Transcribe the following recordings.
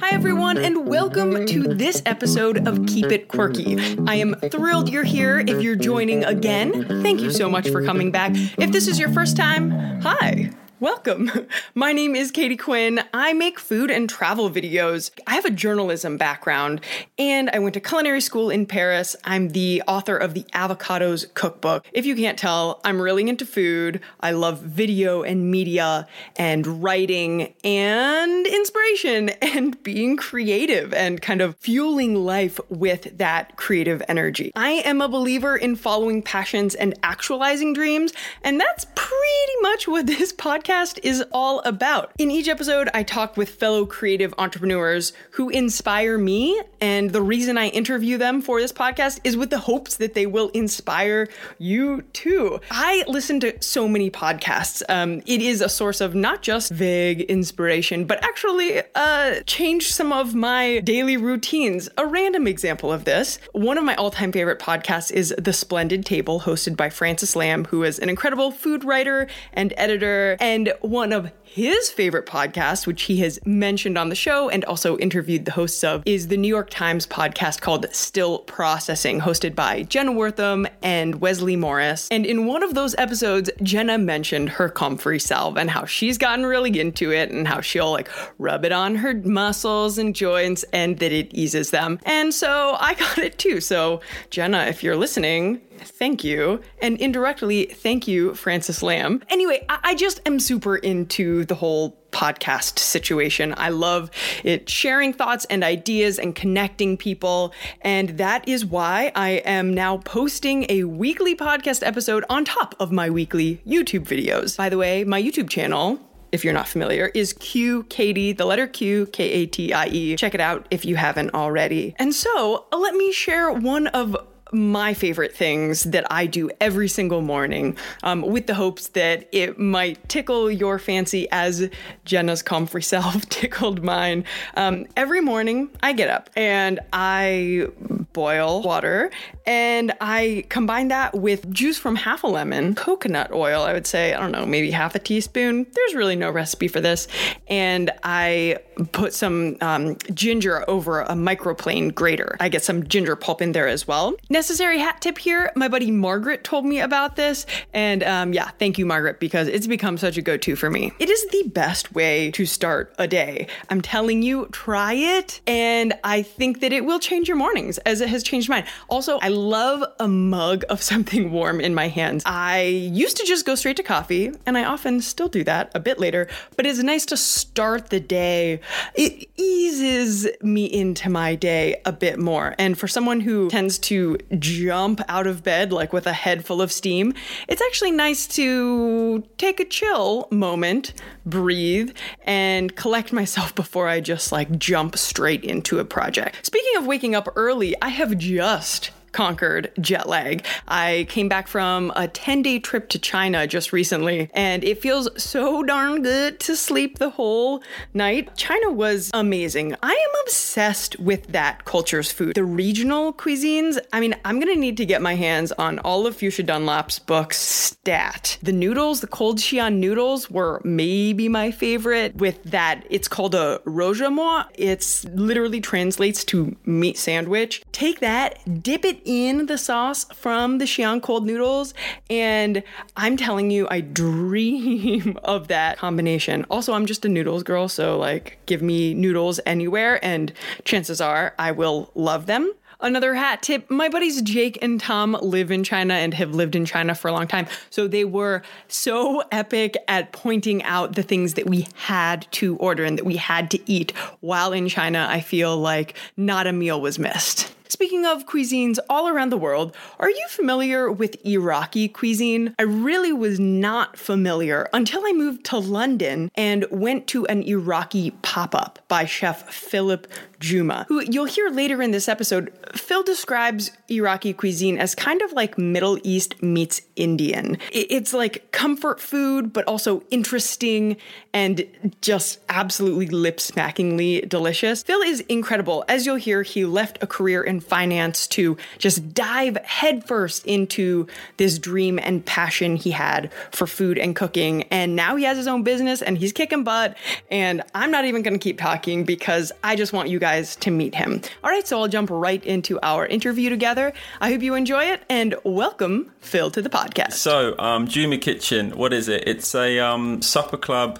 Hi, everyone, and welcome to this episode of Keep It Quirky. I am thrilled you're here. If you're joining again, thank you so much for coming back. If this is your first time, hi. Welcome. My name is Katie Quinn. I make food and travel videos. I have a journalism background and I went to culinary school in Paris. I'm the author of the Avocados Cookbook. If you can't tell, I'm really into food. I love video and media and writing and inspiration and being creative and kind of fueling life with that creative energy. I am a believer in following passions and actualizing dreams, and that's pretty much what this podcast podcast is all about. In each episode, I talk with fellow creative entrepreneurs who inspire me. And the reason I interview them for this podcast is with the hopes that they will inspire you too. I listen to so many podcasts. Um, it is a source of not just vague inspiration, but actually uh, change some of my daily routines. A random example of this one of my all time favorite podcasts is The Splendid Table, hosted by Francis Lam, who is an incredible food writer and editor. And and one of his favorite podcasts, which he has mentioned on the show and also interviewed the hosts of, is the New York Times podcast called Still Processing, hosted by Jenna Wortham and Wesley Morris. And in one of those episodes, Jenna mentioned her comfrey salve and how she's gotten really into it and how she'll like rub it on her muscles and joints and that it eases them. And so I got it too. So, Jenna, if you're listening, thank you. And indirectly, thank you, Francis Lam. Anyway, I, I just am super into the whole podcast situation. I love it sharing thoughts and ideas and connecting people. And that is why I am now posting a weekly podcast episode on top of my weekly YouTube videos. By the way, my YouTube channel if you're not familiar, is Q Katie, the letter Q, K A T I E. Check it out if you haven't already. And so let me share one of my favorite things that I do every single morning um, with the hopes that it might tickle your fancy as Jenna's comfrey salve tickled mine. Um, every morning I get up and I boil water and I combine that with juice from half a lemon, coconut oil, I would say, I don't know, maybe half a teaspoon. There's really no recipe for this. And I put some um, ginger over a microplane grater. I get some ginger pulp in there as well necessary hat tip here. My buddy Margaret told me about this. And um, yeah, thank you, Margaret, because it's become such a go to for me. It is the best way to start a day. I'm telling you, try it. And I think that it will change your mornings as has changed mine. Also, I love a mug of something warm in my hands. I used to just go straight to coffee, and I often still do that a bit later, but it's nice to start the day. It eases me into my day a bit more. And for someone who tends to jump out of bed like with a head full of steam, it's actually nice to take a chill moment, breathe, and collect myself before I just like jump straight into a project. Speaking of waking up early, I have just conquered jet lag. I came back from a 10 day trip to China just recently, and it feels so darn good to sleep the whole night. China was amazing. I am obsessed with that culture's food. The regional cuisines, I mean, I'm gonna need to get my hands on all of Fuchsia Dunlop's books stat. The noodles, the cold Xi'an noodles, were maybe my favorite with that. It's called a roujiamo. It's literally translates to meat sandwich. Take that, dip it in the sauce from the Xi'an cold noodles. And I'm telling you, I dream of that combination. Also, I'm just a noodles girl, so like give me noodles anywhere, and chances are I will love them. Another hat tip my buddies Jake and Tom live in China and have lived in China for a long time. So they were so epic at pointing out the things that we had to order and that we had to eat while in China. I feel like not a meal was missed. Speaking of cuisines all around the world, are you familiar with Iraqi cuisine? I really was not familiar until I moved to London and went to an Iraqi pop up by chef Philip Juma, who you'll hear later in this episode. Phil describes Iraqi cuisine as kind of like Middle East meets Indian. It's like comfort food, but also interesting and just absolutely lip smackingly delicious. Phil is incredible. As you'll hear, he left a career in finance to just dive headfirst into this dream and passion he had for food and cooking. And now he has his own business and he's kicking butt. And I'm not even going to keep talking because I just want you guys to meet him. All right, so I'll jump right into our interview together. I hope you enjoy it and welcome Phil to the podcast. So, um, Juma Kitchen, what is it? It's a um, supper club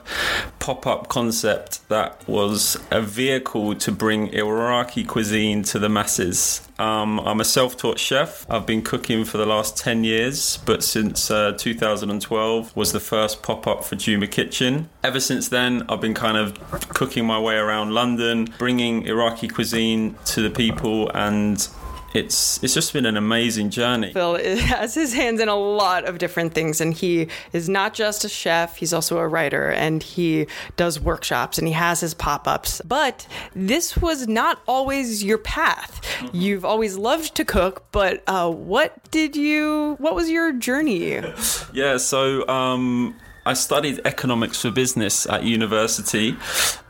pop up concept that was a vehicle to bring Iraqi cuisine to the masses. Um, I'm a self taught chef. I've been cooking for the last 10 years, but since uh, 2012 was the first pop up for Juma Kitchen. Ever since then, I've been kind of cooking my way around London, bringing Iraqi cuisine to the people and it's it's just been an amazing journey. Phil has his hands in a lot of different things, and he is not just a chef; he's also a writer, and he does workshops, and he has his pop ups. But this was not always your path. Mm-hmm. You've always loved to cook, but uh, what did you? What was your journey? yeah, so. Um, I studied economics for business at university,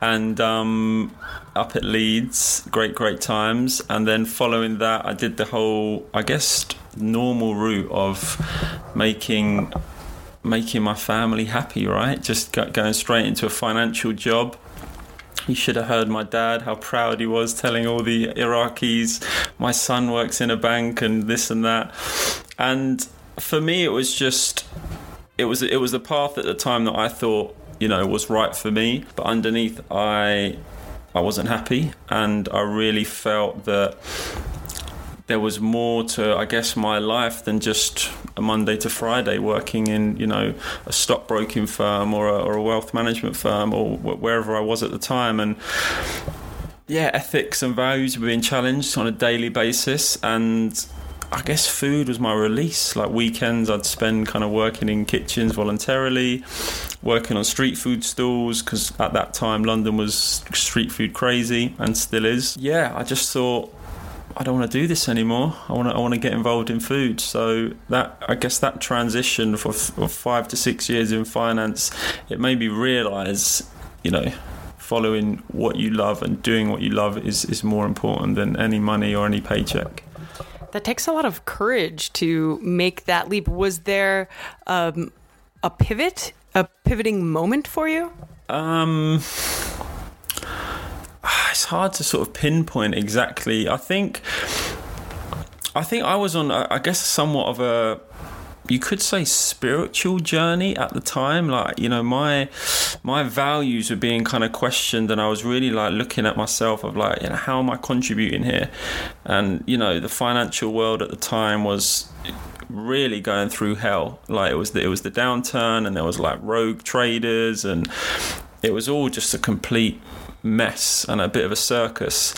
and um, up at Leeds, great, great times. And then following that, I did the whole, I guess, normal route of making making my family happy, right? Just going straight into a financial job. You should have heard my dad, how proud he was telling all the Iraqis, my son works in a bank and this and that. And for me, it was just, it was, it was a path at the time that I thought, you know, was right for me. But underneath, I I wasn't happy, and I really felt that there was more to, I guess, my life than just a Monday to Friday working in, you know, a stockbroking firm or a, or a wealth management firm or wherever I was at the time, and yeah, ethics and values were being challenged on a daily basis, and I guess food was my release. Like weekends, I'd spend kind of working in kitchens voluntarily, working on street food stalls because at that time London was street food crazy and still is. Yeah, I just thought I don't want to do this anymore. I want to I want to get involved in food. So that I guess that transition for, for five to six years in finance, it made me realise, you know, following what you love and doing what you love is is more important than any money or any paycheck that takes a lot of courage to make that leap. Was there um, a pivot, a pivoting moment for you? Um, it's hard to sort of pinpoint exactly. I think, I think I was on, I guess, somewhat of a you could say spiritual journey at the time like you know my my values were being kind of questioned and I was really like looking at myself of like you know how am I contributing here? And you know the financial world at the time was really going through hell. Like it was the, it was the downturn and there was like rogue traders and it was all just a complete mess and a bit of a circus.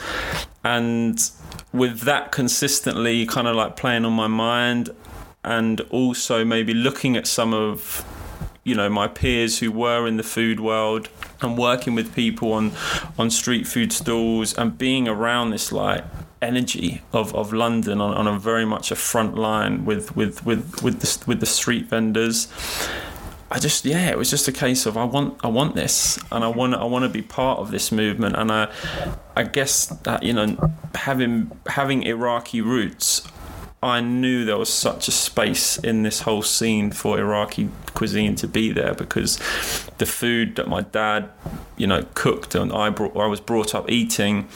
And with that consistently kind of like playing on my mind and also maybe looking at some of you know my peers who were in the food world and working with people on on street food stalls and being around this like energy of, of London on, on a very much a front line with with with with the, with the street vendors. I just yeah it was just a case of I want I want this and I want I want to be part of this movement. And I I guess that you know having having Iraqi roots I knew there was such a space in this whole scene for Iraqi cuisine to be there because the food that my dad, you know, cooked and I brought, I was brought up eating,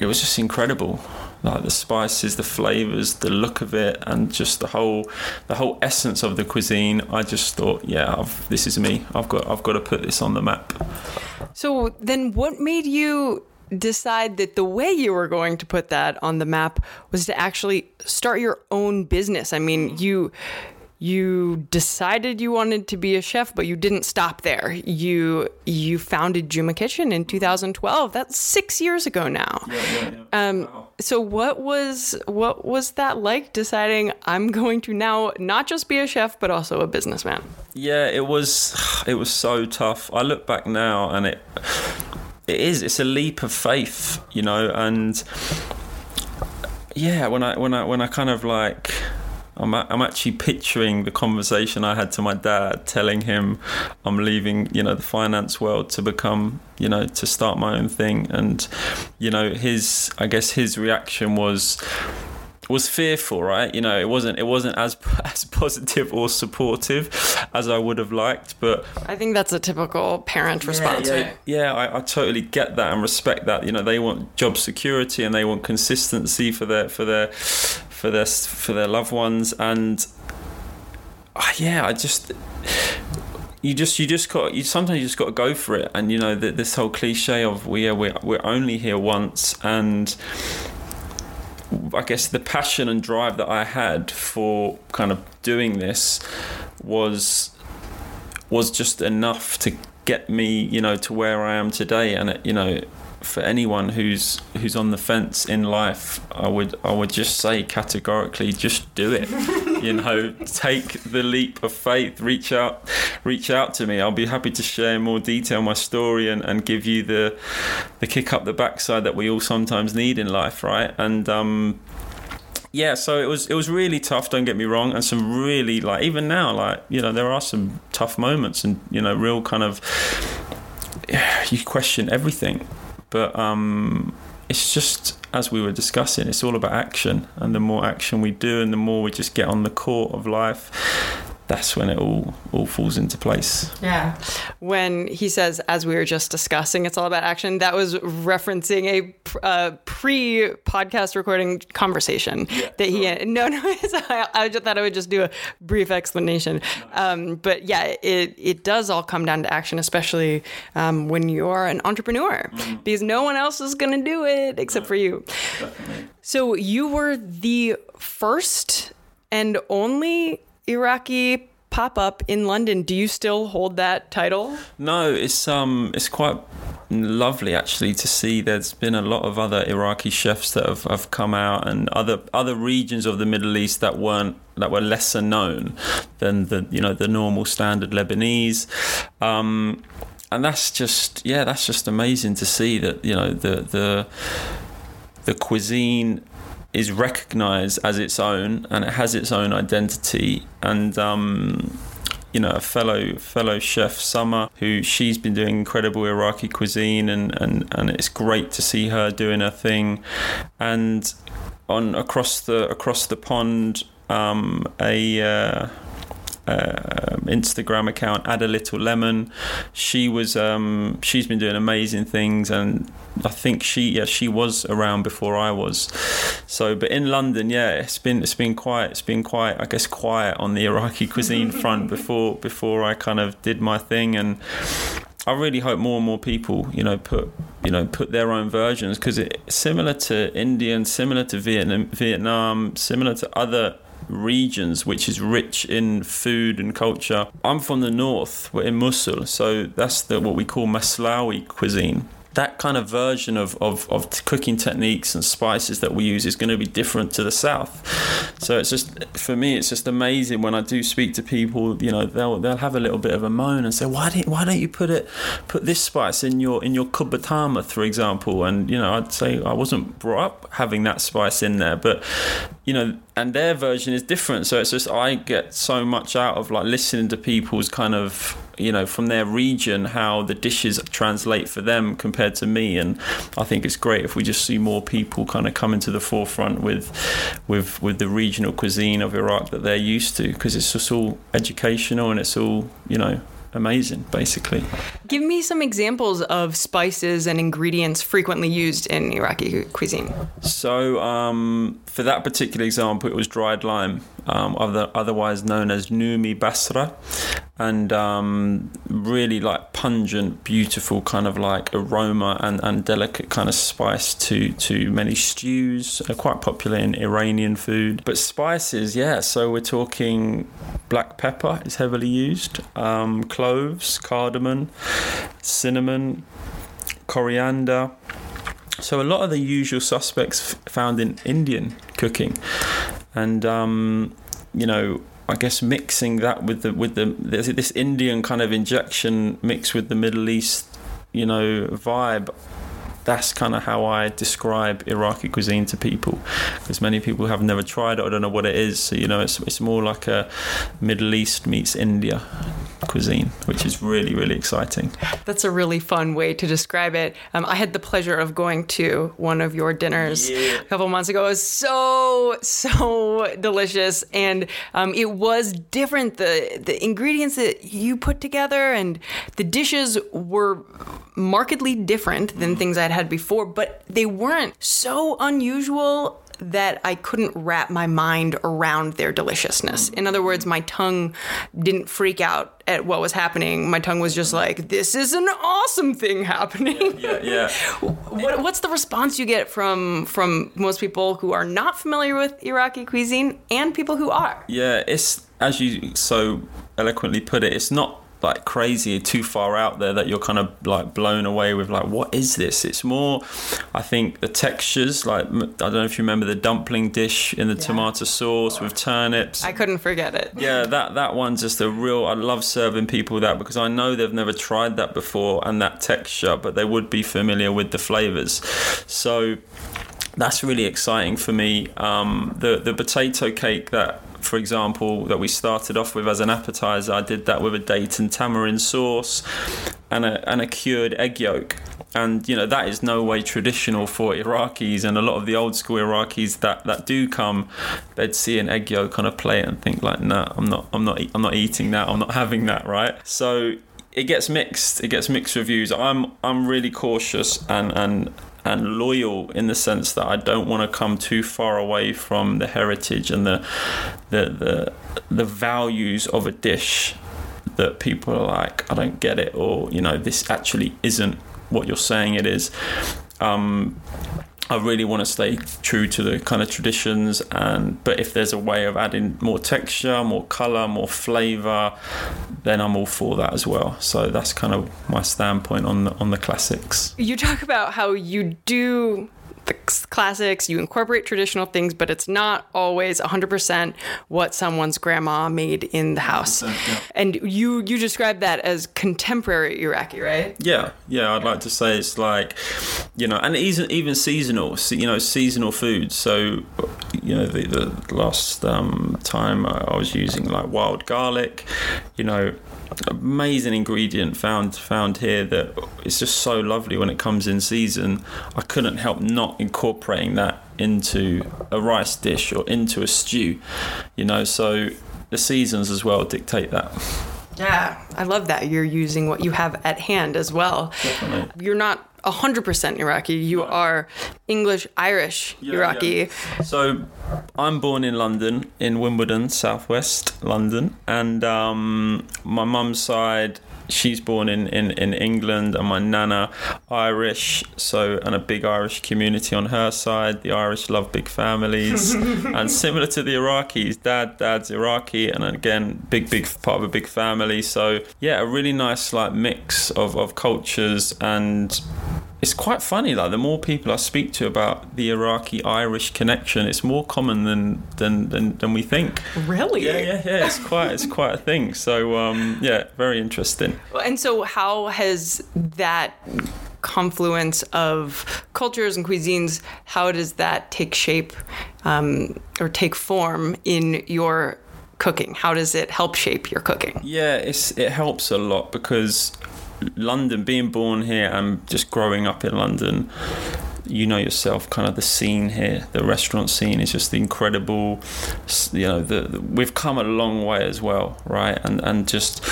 it was just incredible. Like the spices, the flavors, the look of it, and just the whole, the whole essence of the cuisine. I just thought, yeah, I've, this is me. I've got, I've got to put this on the map. So then, what made you decide that the way you were going to put that on the map was to actually start your own business. I mean, you you decided you wanted to be a chef, but you didn't stop there. You you founded Juma Kitchen in 2012. That's six years ago now. Yeah, yeah, yeah. Um, wow. So what was what was that like? Deciding I'm going to now not just be a chef, but also a businessman. Yeah, it was it was so tough. I look back now, and it it is. It's a leap of faith, you know, and yeah, when I when I when I kind of like I'm, I'm actually picturing the conversation I had to my dad, telling him I'm leaving, you know, the finance world to become, you know, to start my own thing. And, you know, his, I guess his reaction was, was fearful, right? You know, it wasn't it wasn't as as positive or supportive as I would have liked, but I think that's a typical parent response. Yeah, yeah I, I, totally get that and respect that. You know, they want job security and they want consistency for their for their for their for their loved ones, and uh, yeah, I just you just you just got you sometimes you just got to go for it and you know this whole cliche of we are we're, we're only here once and I guess the passion and drive that I had for kind of doing this was was just enough to get me, you know, to where I am today. And it, you know, for anyone who's who's on the fence in life, I would I would just say categorically, just do it. you know, take the leap of faith. Reach out, reach out to me. I'll be happy to share in more detail my story and, and give you the the kick up the backside that we all sometimes need in life, right? And um, yeah, so it was it was really tough. Don't get me wrong, and some really like even now, like you know, there are some tough moments and you know, real kind of you question everything but um, it's just as we were discussing, it's all about action, and the more action we do, and the more we just get on the court of life, that's when it all all falls into place. Yeah. When he says, as we were just discussing, it's all about action. That was referencing a uh, pre-podcast recording conversation yeah, that he. Had. No, no. I, I, just thought I would just do a brief explanation. Um, but yeah, it it does all come down to action, especially um, when you're an entrepreneur, mm-hmm. because no one else is going to do it except no, for you. Definitely. So you were the first and only Iraqi pop up in London. Do you still hold that title? No, it's um, it's quite lovely actually to see. There's been a lot of other Iraqi chefs that have, have come out, and other other regions of the Middle East that weren't that were lesser known than the you know the normal standard Lebanese. Um, and that's just yeah, that's just amazing to see that you know the the the cuisine is recognized as its own and it has its own identity. And um, you know a fellow fellow chef Summer who she's been doing incredible Iraqi cuisine and, and, and it's great to see her doing her thing. And on across the across the pond um, a uh, uh, Instagram account, add a little lemon. She was um, she's been doing amazing things, and I think she yeah she was around before I was. So, but in London, yeah, it's been it's been quite it's been quite I guess quiet on the Iraqi cuisine front before before I kind of did my thing and. I really hope more and more people, you know, put you know put their own versions because it's similar to Indian, similar to Vietnam, Vietnam, similar to other regions which is rich in food and culture. I'm from the north, we're in Mosul, so that's the what we call Maslawi cuisine that kind of version of, of, of cooking techniques and spices that we use is going to be different to the south. So it's just for me, it's just amazing when I do speak to people. You know, they'll they'll have a little bit of a moan and say, why don't why don't you put it put this spice in your in your kubatama, for example? And you know, I'd say I wasn't brought up having that spice in there, but you know, and their version is different. So it's just I get so much out of like listening to people's kind of you know from their region how the dishes translate for them compared to me and I think it's great if we just see more people kind of come into the forefront with with with the regional cuisine of Iraq that they're used to because it's just all educational and it's all you know amazing, basically. Give me some examples of spices and ingredients frequently used in Iraqi cuisine. So, um, for that particular example, it was dried lime, um, other, otherwise known as Numi Basra, and um, really like pungent, beautiful kind of like aroma and, and delicate kind of spice to, to many stews, uh, quite popular in Iranian food. But spices, yeah, so we're talking black pepper is heavily used, um, cloves, cardamom, cinnamon, coriander. So a lot of the usual suspects found in Indian cooking, and um, you know I guess mixing that with the with the there's this Indian kind of injection mixed with the Middle East, you know, vibe. That's kind of how I describe Iraqi cuisine to people, because many people have never tried it or don't know what it is. So you know, it's it's more like a Middle East meets India cuisine, which is really really exciting. That's a really fun way to describe it. Um, I had the pleasure of going to one of your dinners Yeah. a couple months ago. It was so so delicious, and um, it was different. the The ingredients that you put together and the dishes were markedly different than things I'd had before, but they weren't so unusual that I couldn't wrap my mind around their deliciousness. In other words, my tongue didn't freak out at what was happening. My tongue was just like, "This is an awesome thing happening." Yeah, yeah. What, what's the response you get from from most people who are not familiar with Iraqi cuisine and people who are? Yeah, it's as you so eloquently put it. It's not like crazy too far out there that you're kind of like blown away with like what is this? It's more i think the textures like i don't know if you remember the dumpling dish in the tomato sauce with turnips. I couldn't forget it. yeah that that one's just a real i love serving people that because i know they've never tried that before and that texture but they would be familiar with the flavors. So that's really exciting for me. Um, the the potato cake that for example that we started off with as an appetizer i did that with a date and tamarind sauce and a, and a cured egg yolk. And you know that is no way traditional for Iraqis and a lot of the old school Iraqis that, that do come they'd see an egg yolk on a plate and think like nah I'm not I'm not I'm not eating that I'm not having that right? So it gets mixed it gets mixed reviews. I'm I'm really cautious and and and loyal in the sense that I don't want to come too far away from the heritage and the the the, the values of a dish that people are like I don't get it or you know this actually isn't what you're saying it is. Um, I really want to stay true to the kind of traditions and but if there's a way of adding more texture more color more flavor then I'm all for that as well. So that's kind of my standpoint on the on the classics. You talk about how you do the classics, you incorporate traditional things, but it's not always 100% what someone's grandma made in the house. yeah. And you you describe that as contemporary Iraqi, right? Yeah, yeah, I'd like to say it's like, you know, and even even seasonal, you know, seasonal foods. So, you know, the, the last um, time I I was using like wild garlic, you know, amazing ingredient found found here that it's just so lovely when it comes in season. I couldn't help not incorporating that into a rice dish or into a stew, you know. So the seasons as well dictate that. Yeah, I love that you're using what you have at hand as well. Definitely. You're not 100% Iraqi, you are English Irish Yeah, Iraqi. yeah. So, I'm born in London, in Wimbledon, southwest London, and um, my mum's side. She's born in, in, in England, and my nana Irish. So, and a big Irish community on her side. The Irish love big families, and similar to the Iraqis, dad dad's Iraqi, and again, big big part of a big family. So, yeah, a really nice like mix of, of cultures and it's quite funny like the more people i speak to about the iraqi irish connection it's more common than than than, than we think Really? yeah yeah yeah it's quite it's quite a thing so um yeah very interesting And so, how has that confluence of cultures and cuisines, how does that take shape um, or take form in your cooking? How does it help shape your cooking? yeah it's it helps a lot because london being born here and just growing up in london you know yourself kind of the scene here the restaurant scene is just incredible. You know the, the we've come a long way as well right? And and just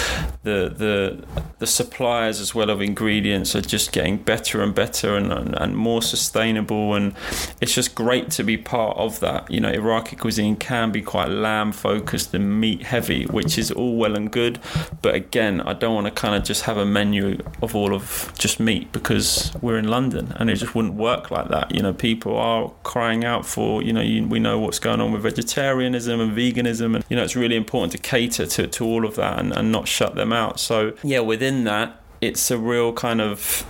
the the the suppliers as well of ingredients are just getting better and better and, and, and more sustainable. And it's just great to be part of that. You know iraqi cuisine can be quite lamb focused and meat heavy which is all well and good. But again i don't want to kind of just have a menu of all of just meat because we're in london and it just wouldn't work like that. You know people are crying out for you know you, we know what's going on with vegetarianism and veganism and you know it's really important to cater to, to all of that and, and not shut them out. So yeah within that it's a real kind of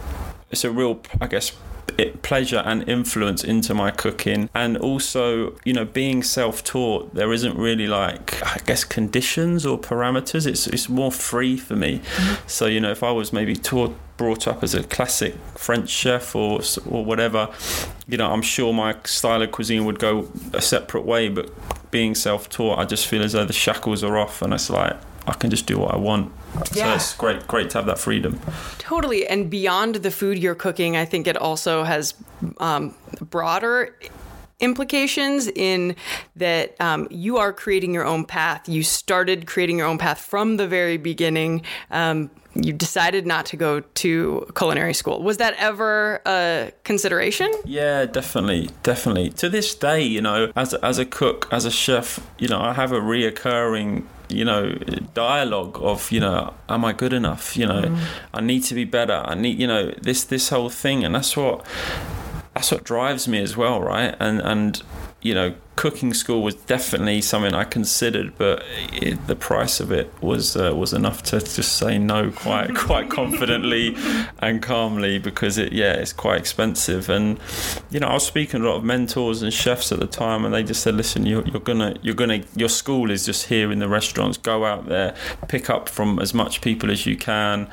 it's a real i guess pleasure and influence into my cooking and also you know being self-taught there isn't really like i guess conditions or parameters it's it's more free for me mm-hmm. so you know if i was maybe taught brought up as a classic French chef or or whatever, you know, I'm sure my style of cuisine would go a separate way. But being self-taught, I just feel as though the shackles are off, and it's like I can just do what I want. Yeah. So it's great, great to have that freedom. Totally, and beyond the food you're cooking, I think it also has um, broader implications in that um, you are creating your own path. You started creating your own path from the very beginning. Um, you decided not to go to culinary school. Was that ever a consideration? Yeah, definitely, definitely. To this day, you know, as a, as a cook, as a chef, you know, I have a reoccurring you know dialogue of you know am i good enough you know mm. i need to be better i need you know this this whole thing and that's what that's what drives me as well right and and you know, cooking school was definitely something I considered, but it, the price of it was uh, was enough to just say no quite quite confidently and calmly because it yeah it's quite expensive. And you know, I was speaking to a lot of mentors and chefs at the time, and they just said, "Listen, you're, you're gonna you're gonna your school is just here in the restaurants. Go out there, pick up from as much people as you can."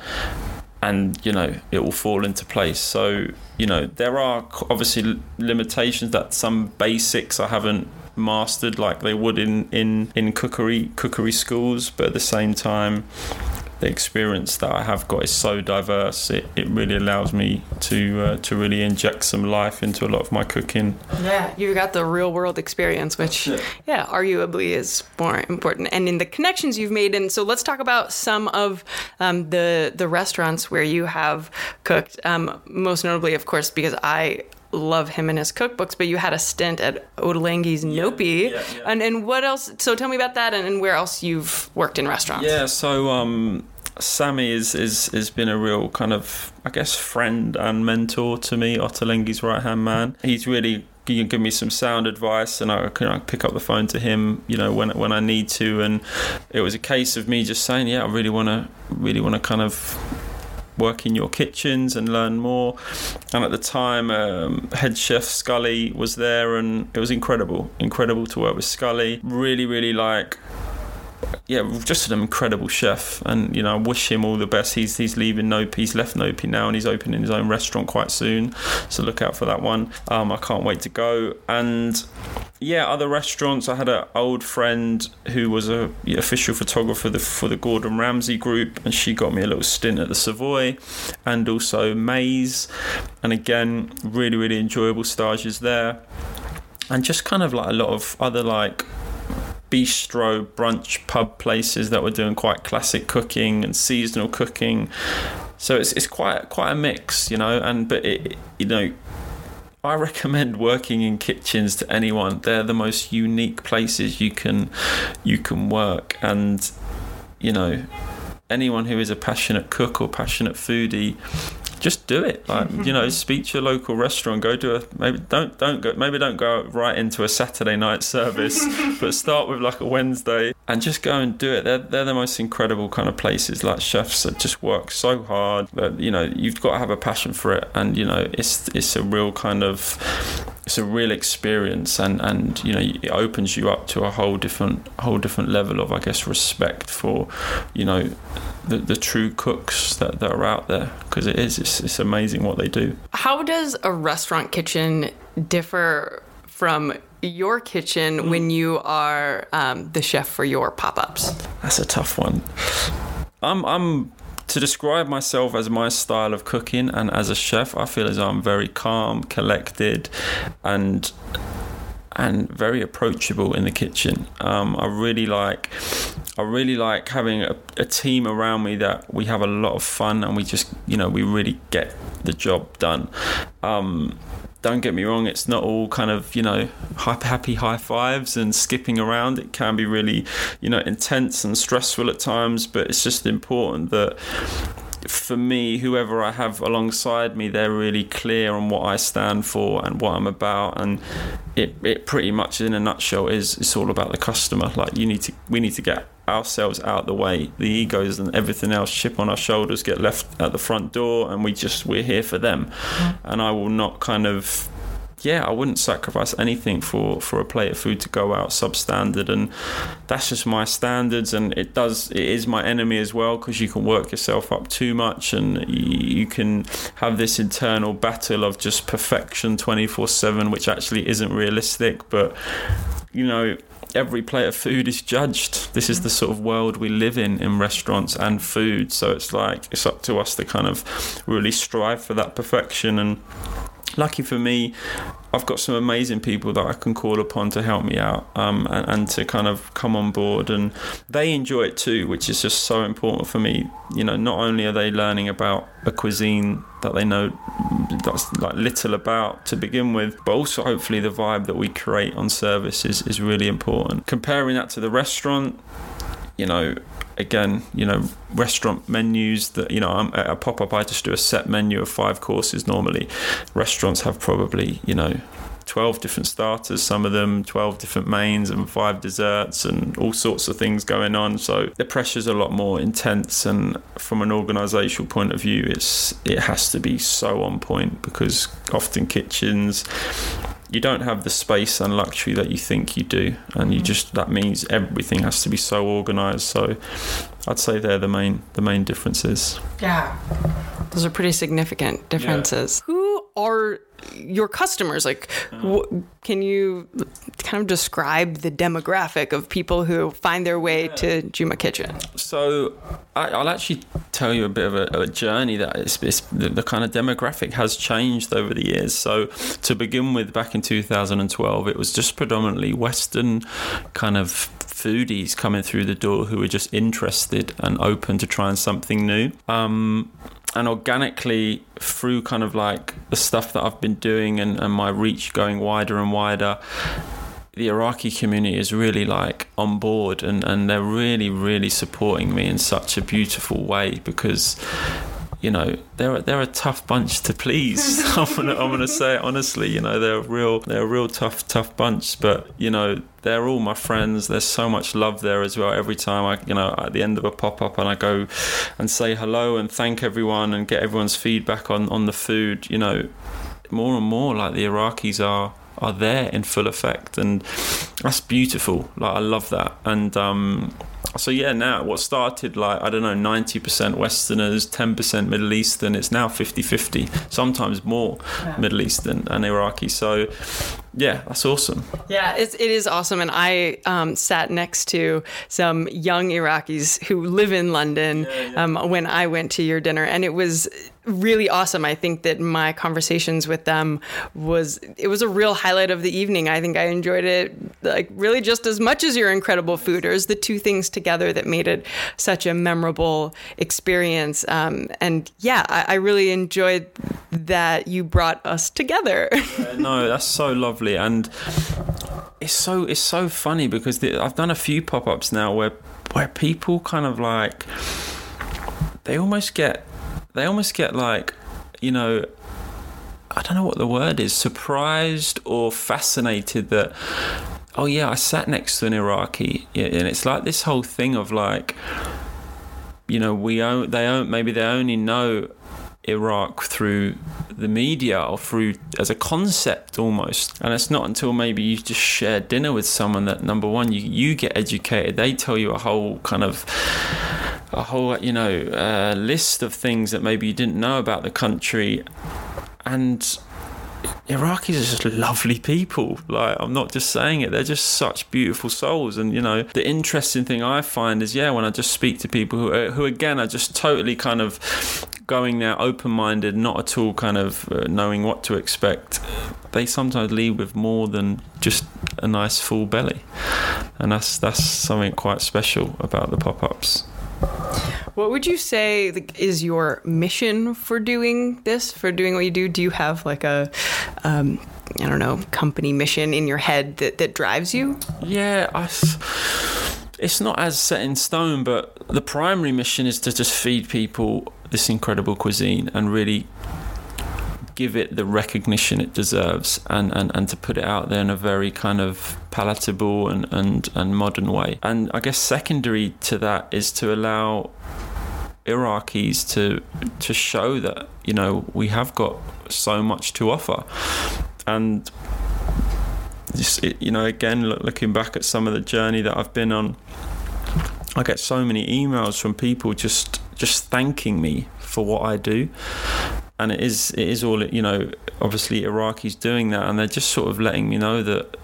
And you know it will fall into place. So you know there are obviously limitations that some basics i haven't mastered like they would in in in cookery cookery schools but at the same time the experience that I have got is so diverse. It, it really allows me to uh, to really inject some life into a lot of my cooking. Yeah, you got the real world experience, which yeah. yeah, arguably is more important. And in the connections you've made, and so let's talk about some of um, the the restaurants where you have cooked. Um, most notably, of course, because I love him and his cookbooks, but you had a stint at Ottolenghi's Nopi. Yeah, yeah, yeah. And, and what else? So tell me about that and, and where else you've worked in restaurants. Yeah, so um, Sammy is, is has been a real kind of I guess friend and mentor to me. Ottolenghi's right hand man. He's really he can give me some sound advice, and I can I pick up the phone to him, you know, when when I need to. And it was a case of me just saying, yeah, I really want to really want to kind of work in your kitchens and learn more. And at the time, um, head chef Scully was there, and it was incredible, incredible to work with Scully. Really, really like yeah, just an incredible chef, and you know, I wish him all the best. He's he's leaving Nope, he's left Nopi now, and he's opening his own restaurant quite soon. So look out for that one. Um, I can't wait to go. And yeah, other restaurants. I had an old friend who was a official photographer for the, for the Gordon Ramsay group, and she got me a little stint at the Savoy, and also Maze, and again, really really enjoyable stages there, and just kind of like a lot of other like bistro brunch pub places that were doing quite classic cooking and seasonal cooking. So it's it's quite quite a mix you know and but it you know I recommend working in kitchens to anyone. They're the most unique places you can you can work. And you know anyone who is a passionate cook or passionate foodie just do it. Like you mm-hmm. know, speak to your local restaurant. Go do a maybe don't don't go maybe don't go right into a Saturday night service, but start with like a Wednesday and just go and do it. They're they're the most incredible kind of places. Like chefs that just work so hard. But you know, you've got to have a passion for it, and you know, it's it's a real kind of it's a real experience and and you know it opens you up to a whole different whole different level of I guess respect for you know the, the true cooks that, that are out there because it is it's, it's amazing what they do. How does a restaurant kitchen differ from your kitchen mm. when you are um, the chef for your pop-ups? That's a tough one. I'm I'm to describe myself as my style of cooking and as a chef, I feel as I'm very calm, collected, and and very approachable in the kitchen. Um, I really like, I really like having a, a, team around me that we have a lot of fun and we just, you know, we really get the job done. Um, don't get me wrong, it's not all kind of, you know, happy high fives and skipping around. It can be really, you know, intense and stressful at times, but it's just important that for me, whoever I have alongside me, they're really clear on what I stand for and what I'm about, and it, it pretty much in a nutshell is it's all about the customer. Like you need to, we need to get ourselves out the way. The egos and everything else, chip on our shoulders, get left at the front door, and we just we're here for them. And I will not kind of yeah, I wouldn't sacrifice anything for, for a plate of food to go out substandard, and that's just my standards. And it does, it is my enemy as well because you can work yourself up too much, and you, you can have this internal battle of just perfection twenty four seven, which actually isn't realistic. But you know, every plate of food is judged. This is the sort of world we live in in restaurants and food. So it's like it's up to us to kind of really strive for that perfection and lucky for me, I've got some amazing people that I can call upon to help me out um, and, and, to kind of come on board. And they enjoy it too, which is just so important for me. You know, not only are they learning about a cuisine that they know that's like little about to begin with, but also hopefully the vibe that we create on service is, is really important. Comparing that to the restaurant, you know, again, you know, restaurant menus that, you know, I'm at a pop up, I just do a set menu of five courses normally. Restaurants have probably, you know, 12 different starters, some of them 12 different mains and five desserts and all sorts of things going on. So the pressure's a lot more intense and from an organizational point of view it's it has to be so on point because often kitchens you don't have the space and luxury that you think you do and you mm. just that means everything has to be so organized so i'd say they're the main the main differences yeah those are pretty significant differences yeah. Are your customers like can you kind of describe the demographic of people who find their way yeah. to juma kitchen so I, will actually tell you a bit of a, a journey that it's, it's, the, the kind of demographic has changed over the years so to begin with back in 2012 it was just predominantly western kind of foodies coming through the door who were just interested and open to trying something new. Um, and organically through kind of like the stuff that I've been doing and, and my reach going wider and wider the Iraqi community is really like on board and, and they're really, really supporting me in such a beautiful way because you know they're they're a tough bunch to please. I'm gonna I'm gonna say it honestly. You know they're a real they're a real tough tough bunch. But you know they're all my friends. There's so much love there as well. Every time I you know at the end of a pop up and I go and say hello and thank everyone and get everyone's feedback on on the food. You know more and more like the Iraqis are are there in full effect and that's beautiful. Like i love that. And um, so yeah now what started like i don't know 90% westerners 10% middle eastern it's now 50-50 sometimes more yeah. middle eastern and iraqi. So yeah that's awesome. Yeah it's, it is awesome. And i um, sat next to some young iraqis who live in london yeah, yeah. Um, when i went to your dinner. And it was really awesome. I think that my conversations with them was it was a real highlight of the evening. I think I enjoyed it like really just as much as your incredible fooders. The two things together that made it such a memorable experience. Um, and yeah, I, I, really enjoyed that you brought us together. no, that's so lovely, and it's so it's so funny because the, I've done a few pop ups now where where people kind of like they almost get they almost get like, you know, I don't know what the word is, surprised or fascinated that, oh yeah, I sat next to an Iraqi, and it's like this whole thing of like, you know, we own, they own, maybe they only know Iraq through the media or through as a concept almost. And it's not until maybe you just share dinner with someone that number one, you, you get educated. They tell you a whole kind of a whole you know uh, list of things that maybe you didn't know about the country and Iraqis are just lovely people. Like I'm not just saying it; they're just such beautiful souls. And you know, the interesting thing I find is, yeah, when I just speak to people who, are, who again are just totally kind of going there open-minded, not at all kind of uh, knowing what to expect. They sometimes leave with more than just a nice full belly, and that's that's something quite special about the pop-ups. What would you say is your mission for doing this, for doing what you do? Do you have like a, um, I don't know, company mission in your head that, that drives you? Yeah, I, it's not as set in stone, but the primary mission is to just feed people this incredible cuisine and really give it the recognition it deserves and, and, and to put it out there in a very kind of palatable and, and, and modern way. And I guess secondary to that is to allow Iraqis to to show that you know we have got so much to offer, and just, you know again looking back at some of the journey that I've been on, I get so many emails from people just just thanking me for what I do, and it is it is all you know. Obviously, Iraqis doing that, and they're just sort of letting me know that,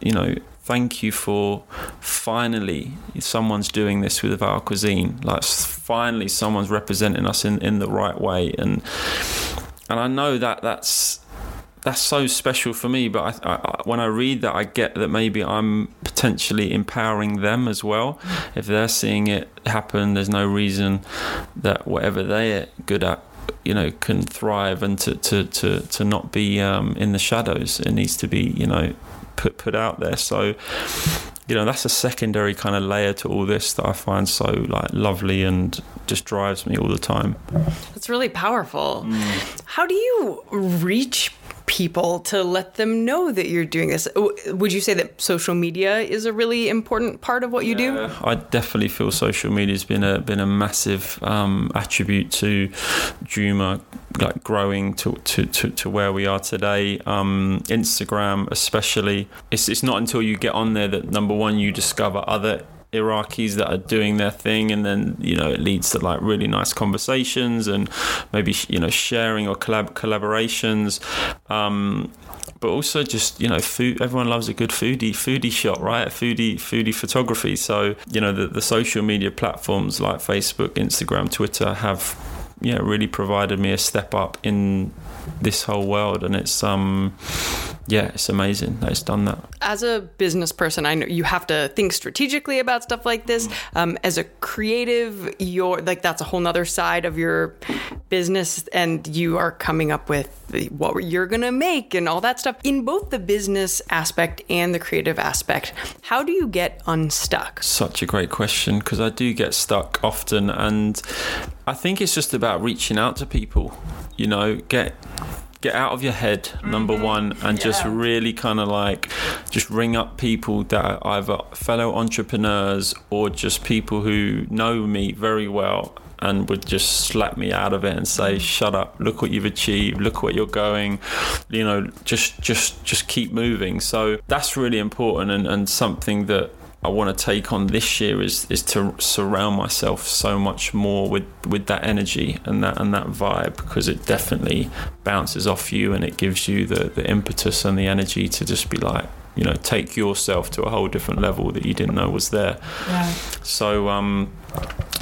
you know thank you for finally someone's doing this with our cuisine. Like finally someone's representing us in, in the right way, and and I know that that's that's so special for me. But I, I, when I read that, I get that maybe I'm potentially empowering them as well. If they're seeing it happen, there's no reason that whatever they're good at you know can thrive and to to to, to not be um, in the shadows it needs to be you know put put out there. So you know that's a secondary kind of layer to all this that I find so like lovely and just drives me all the time. That's really powerful. Mm. How do you reach people to let them know that you're doing this. Would you say that social media is a really important part of what you yeah, do? I definitely feel social media has been a been a massive um, attribute to Juma like growing to, to, to, to where we are today. Um, Instagram, especially, it's it's not until you get on there that number one you discover other Iraqis that are doing their thing, and then you know it leads to like really nice conversations and maybe you know sharing or collab collaborations. Um, but also just you know food everyone loves a good foodie foodie shot right foodie foodie photography so you know the, the social media platforms like facebook instagram twitter have yeah really provided me a step up in this whole world and it's um yeah it's amazing that it's done that. As a business person i know you have to think strategically about stuff like this. Um, as a creative you're like that's a whole nother side of your business and you are coming up with what you're gonna make and all that stuff. In both the business aspect and the creative aspect how do you get unstuck? Such a great question because i do get stuck often and i think it's just about reaching out to people you know get get out of your head number mm-hmm. one and yeah. just really kind of like just ring up people that are either fellow entrepreneurs or just people who know me very well and would just slap me out of it and say shut up. Look what you've achieved. Look what you're going. You know just just just keep moving. So that's really important and, and something that I want to take on this year is is to surround myself so much more with, with that energy and that and that vibe because it definitely bounces off you and it gives you the, the impetus and the energy to just be like you know take yourself to a whole different level that you didn't know was there. Yeah. So um,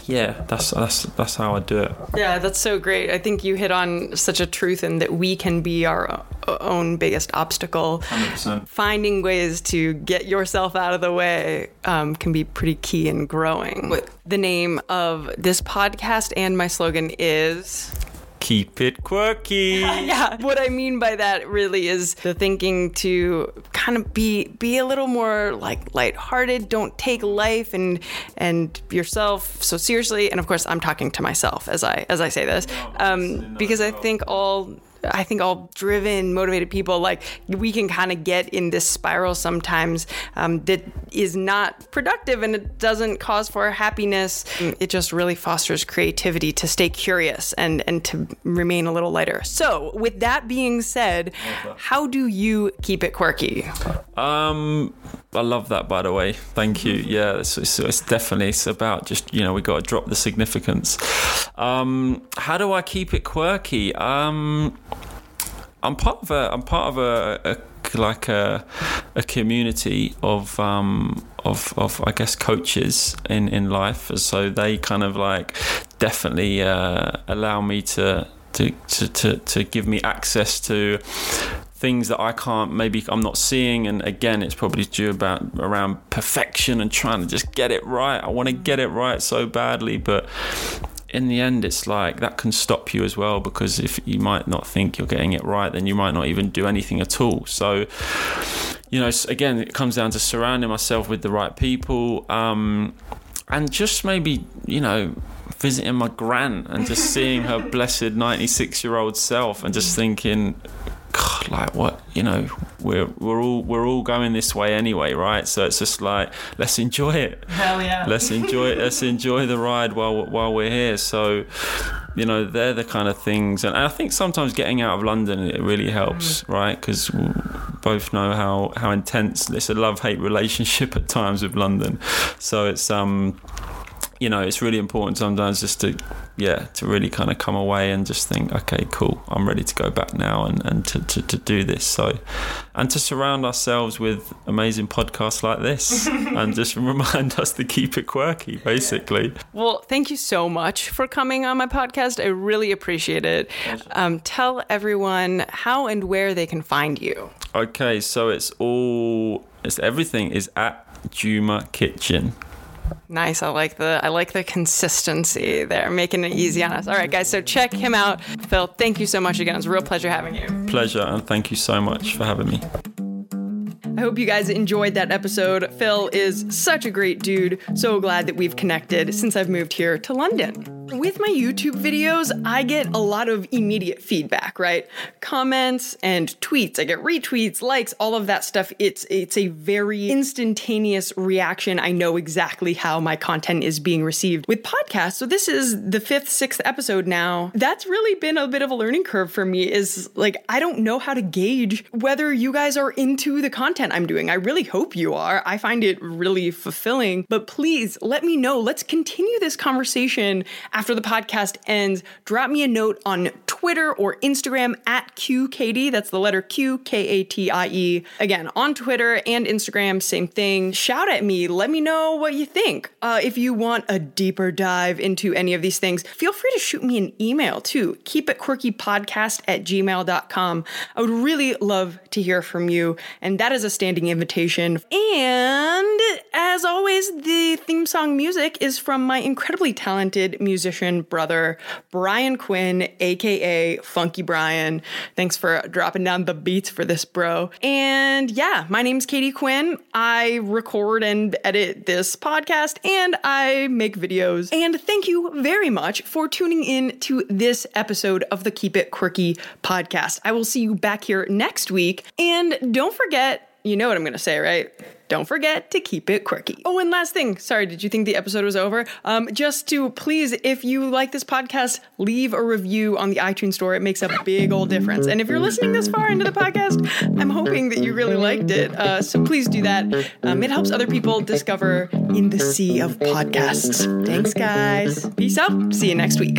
yeah, that's that's that's how I do it. Yeah, that's so great. I think you hit on such a truth in that we can be our own biggest obstacle. 100%. Finding ways to get yourself out of the way um, can be pretty key in growing. The name of this podcast and my slogan is keep it quirky. yeah. What I mean by that really is the thinking to kind of be be a little more like lighthearted. Don't take life and and yourself so seriously. And of course, I'm talking to myself as I as I say this, um, because I think all I think all driven, motivated people, like we can kind of get in this spiral sometimes um, that is not productive and it doesn't cause for happiness. It just really fosters creativity to stay curious and, and to remain a little lighter. So, with that being said, how do you keep it quirky? Um, I love that, by the way. Thank you. Yeah, it's, it's, it's definitely it's about just you know we got to drop the significance. Um, how do I keep it quirky? Um, I'm part of a I'm part of a, a like a a community of um of of I guess coaches in in life, so they kind of like definitely uh, allow me to to, to, to, to give me access to things that I can't maybe I'm not seeing and again it's probably due about around perfection and trying to just get it right I want to get it right so badly but in the end, it's like that can stop you as well because if you might not think you're getting it right, then you might not even do anything at all. So, you know, again, it comes down to surrounding myself with the right people um, and just maybe, you know, visiting my gran and just seeing her blessed 96 year old self and just thinking God, like what you know we're we're all we're all going this way anyway right? So it's just like let's enjoy it. Hell yeah. let's enjoy it let's enjoy the ride while while we're here. So you know they're the kind of things. And I think sometimes getting out of London it really helps right? Because both know how how intense it's a love hate relationship at times with London. So it's um you know, it's really important sometimes just to, yeah, to really kind of come away and just think, okay, cool, I'm ready to go back now and, and to, to, to do this. So, and to surround ourselves with amazing podcasts like this and just remind us to keep it quirky, basically. Well, thank you so much for coming on my podcast. I really appreciate it. Um, tell everyone how and where they can find you. Okay, so it's all, it's everything is at Juma Kitchen. Nice. I like the I like the consistency there, making it easy on us. All right, guys. So check him out. Phil, thank you so much again. It's a real pleasure having you. Pleasure, and thank you so much for having me. I hope you guys enjoyed that episode. Phil is such a great dude. So glad that we've connected since I've moved here to London. With my YouTube videos, I get a lot of immediate feedback, right? Comments and tweets. I get retweets, likes, all of that stuff. It's it's a very instantaneous reaction. I know exactly how my content is being received. With podcasts, so this is the 5th, 6th episode now. That's really been a bit of a learning curve for me is like I don't know how to gauge whether you guys are into the content I'm doing. I really hope you are. I find it really fulfilling, but please let me know. Let's continue this conversation after the podcast ends. Drop me a note on Twitter or Instagram at QKatie. That's the letter Q, K A T I E. Again, on Twitter and Instagram, same thing. Shout at me. Let me know what you think. Uh, if you want a deeper dive into any of these things, feel free to shoot me an email too. Keep it quirky podcast at gmail.com. I would really love to hear from you. And that is a standing invitation. And as always, the theme song music is from my incredibly talented musician brother, Brian Quinn, aka Funky Brian. Thanks for dropping down the beats for this, bro. And yeah, my name's Katie Quinn. I record and edit this podcast and I make videos. And thank you very much for tuning in to this episode of the Keep It Quirky podcast. I will see you back here next week. And don't forget, you know what I'm going to say, right? Don't forget to keep it quirky. Oh, and last thing. Sorry, did you think the episode was over? Um, just to please, if you like this podcast, leave a review on the iTunes store. It makes a big old difference. And if you're listening this far into the podcast, I'm hoping that you really liked it. Uh, so please do that. Um, it helps other people discover in the sea of podcasts. Thanks, guys. Peace out. See you next week.